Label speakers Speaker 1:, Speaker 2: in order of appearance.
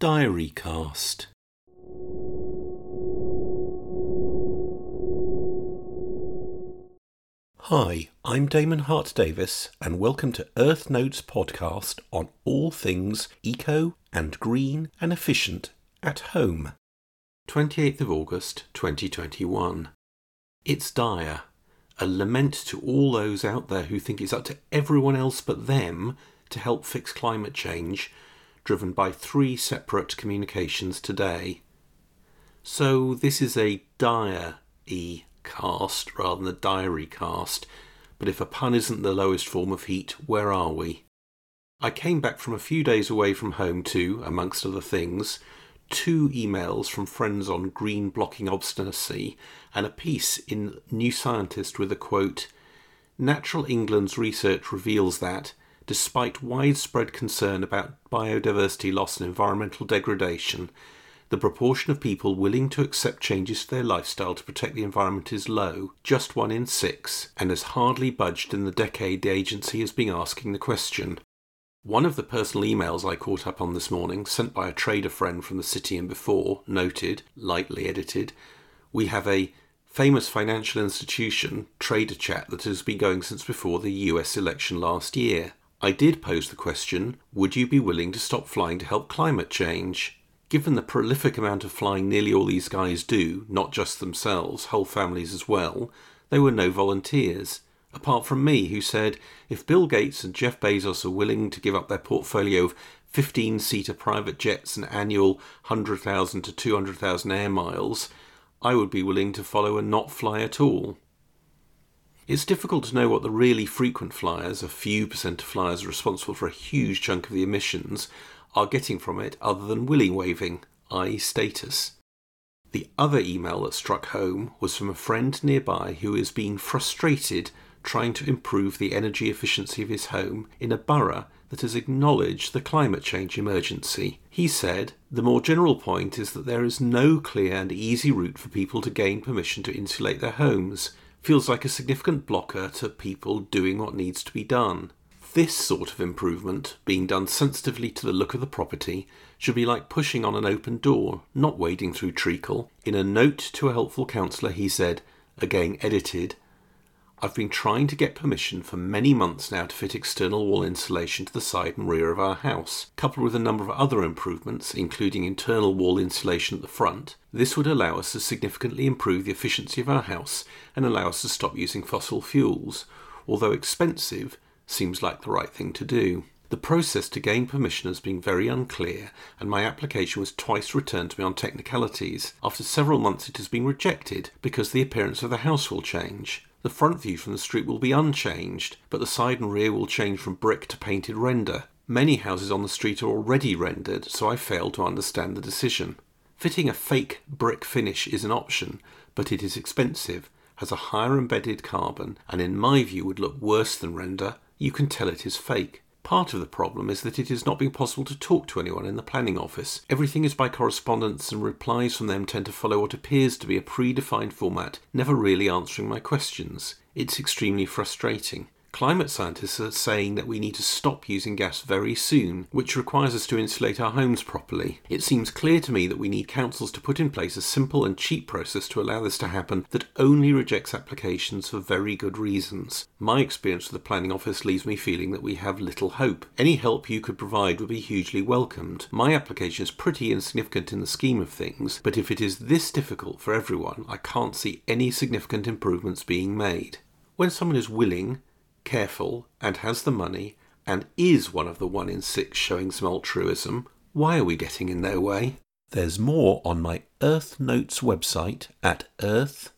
Speaker 1: Diary Cast. Hi, I'm Damon Hart Davis, and welcome to Earth Notes podcast on all things eco and green and efficient at home. 28th of August 2021. It's dire, a lament to all those out there who think it's up to everyone else but them to help fix climate change, driven by three separate communications today. So this is a dire e cast rather than a diary cast, but if a pun isn't the lowest form of heat, where are we? I came back from a few days away from home to, amongst other things, two emails from friends on green blocking obstinacy and a piece in New Scientist with a quote Natural England's research reveals that, despite widespread concern about biodiversity loss and environmental degradation, the proportion of people willing to accept changes to their lifestyle to protect the environment is low, just one in six, and has hardly budged in the decade the agency has been asking the question. One of the personal emails I caught up on this morning, sent by a trader friend from the city and before, noted, lightly edited, we have a famous financial institution trader chat that has been going since before the US election last year. I did pose the question would you be willing to stop flying to help climate change? Given the prolific amount of flying nearly all these guys do, not just themselves, whole families as well, there were no volunteers. Apart from me, who said, if Bill Gates and Jeff Bezos are willing to give up their portfolio of 15 seater private jets and annual 100,000 to 200,000 air miles, I would be willing to follow and not fly at all. It's difficult to know what the really frequent flyers, a few percent of flyers responsible for a huge chunk of the emissions, are getting from it other than willy waving, i.e., status. The other email that struck home was from a friend nearby who is being frustrated trying to improve the energy efficiency of his home in a borough that has acknowledged the climate change emergency. He said, The more general point is that there is no clear and easy route for people to gain permission to insulate their homes feels like a significant blocker to people doing what needs to be done. This sort of improvement, being done sensitively to the look of the property, should be like pushing on an open door, not wading through treacle. In a note to a helpful counsellor, he said, again edited, I've been trying to get permission for many months now to fit external wall insulation to the side and rear of our house. Coupled with a number of other improvements, including internal wall insulation at the front, this would allow us to significantly improve the efficiency of our house and allow us to stop using fossil fuels. Although expensive, seems like the right thing to do. The process to gain permission has been very unclear, and my application was twice returned to me on technicalities. After several months, it has been rejected because the appearance of the house will change. The front view from the street will be unchanged, but the side and rear will change from brick to painted render. Many houses on the street are already rendered, so I fail to understand the decision. Fitting a fake brick finish is an option, but it is expensive, has a higher embedded carbon, and in my view would look worse than render. You can tell it is fake. Part of the problem is that it has not been possible to talk to anyone in the planning office. Everything is by correspondence, and replies from them tend to follow what appears to be a predefined format, never really answering my questions. It's extremely frustrating. Climate scientists are saying that we need to stop using gas very soon, which requires us to insulate our homes properly. It seems clear to me that we need councils to put in place a simple and cheap process to allow this to happen that only rejects applications for very good reasons. My experience with the planning office leaves me feeling that we have little hope. Any help you could provide would be hugely welcomed. My application is pretty insignificant in the scheme of things, but if it is this difficult for everyone, I can't see any significant improvements being made. When someone is willing, careful, and has the money, and is one of the one in six showing some altruism, why are we getting in their way? There's more on my Earth Notes website at earth.org.uk.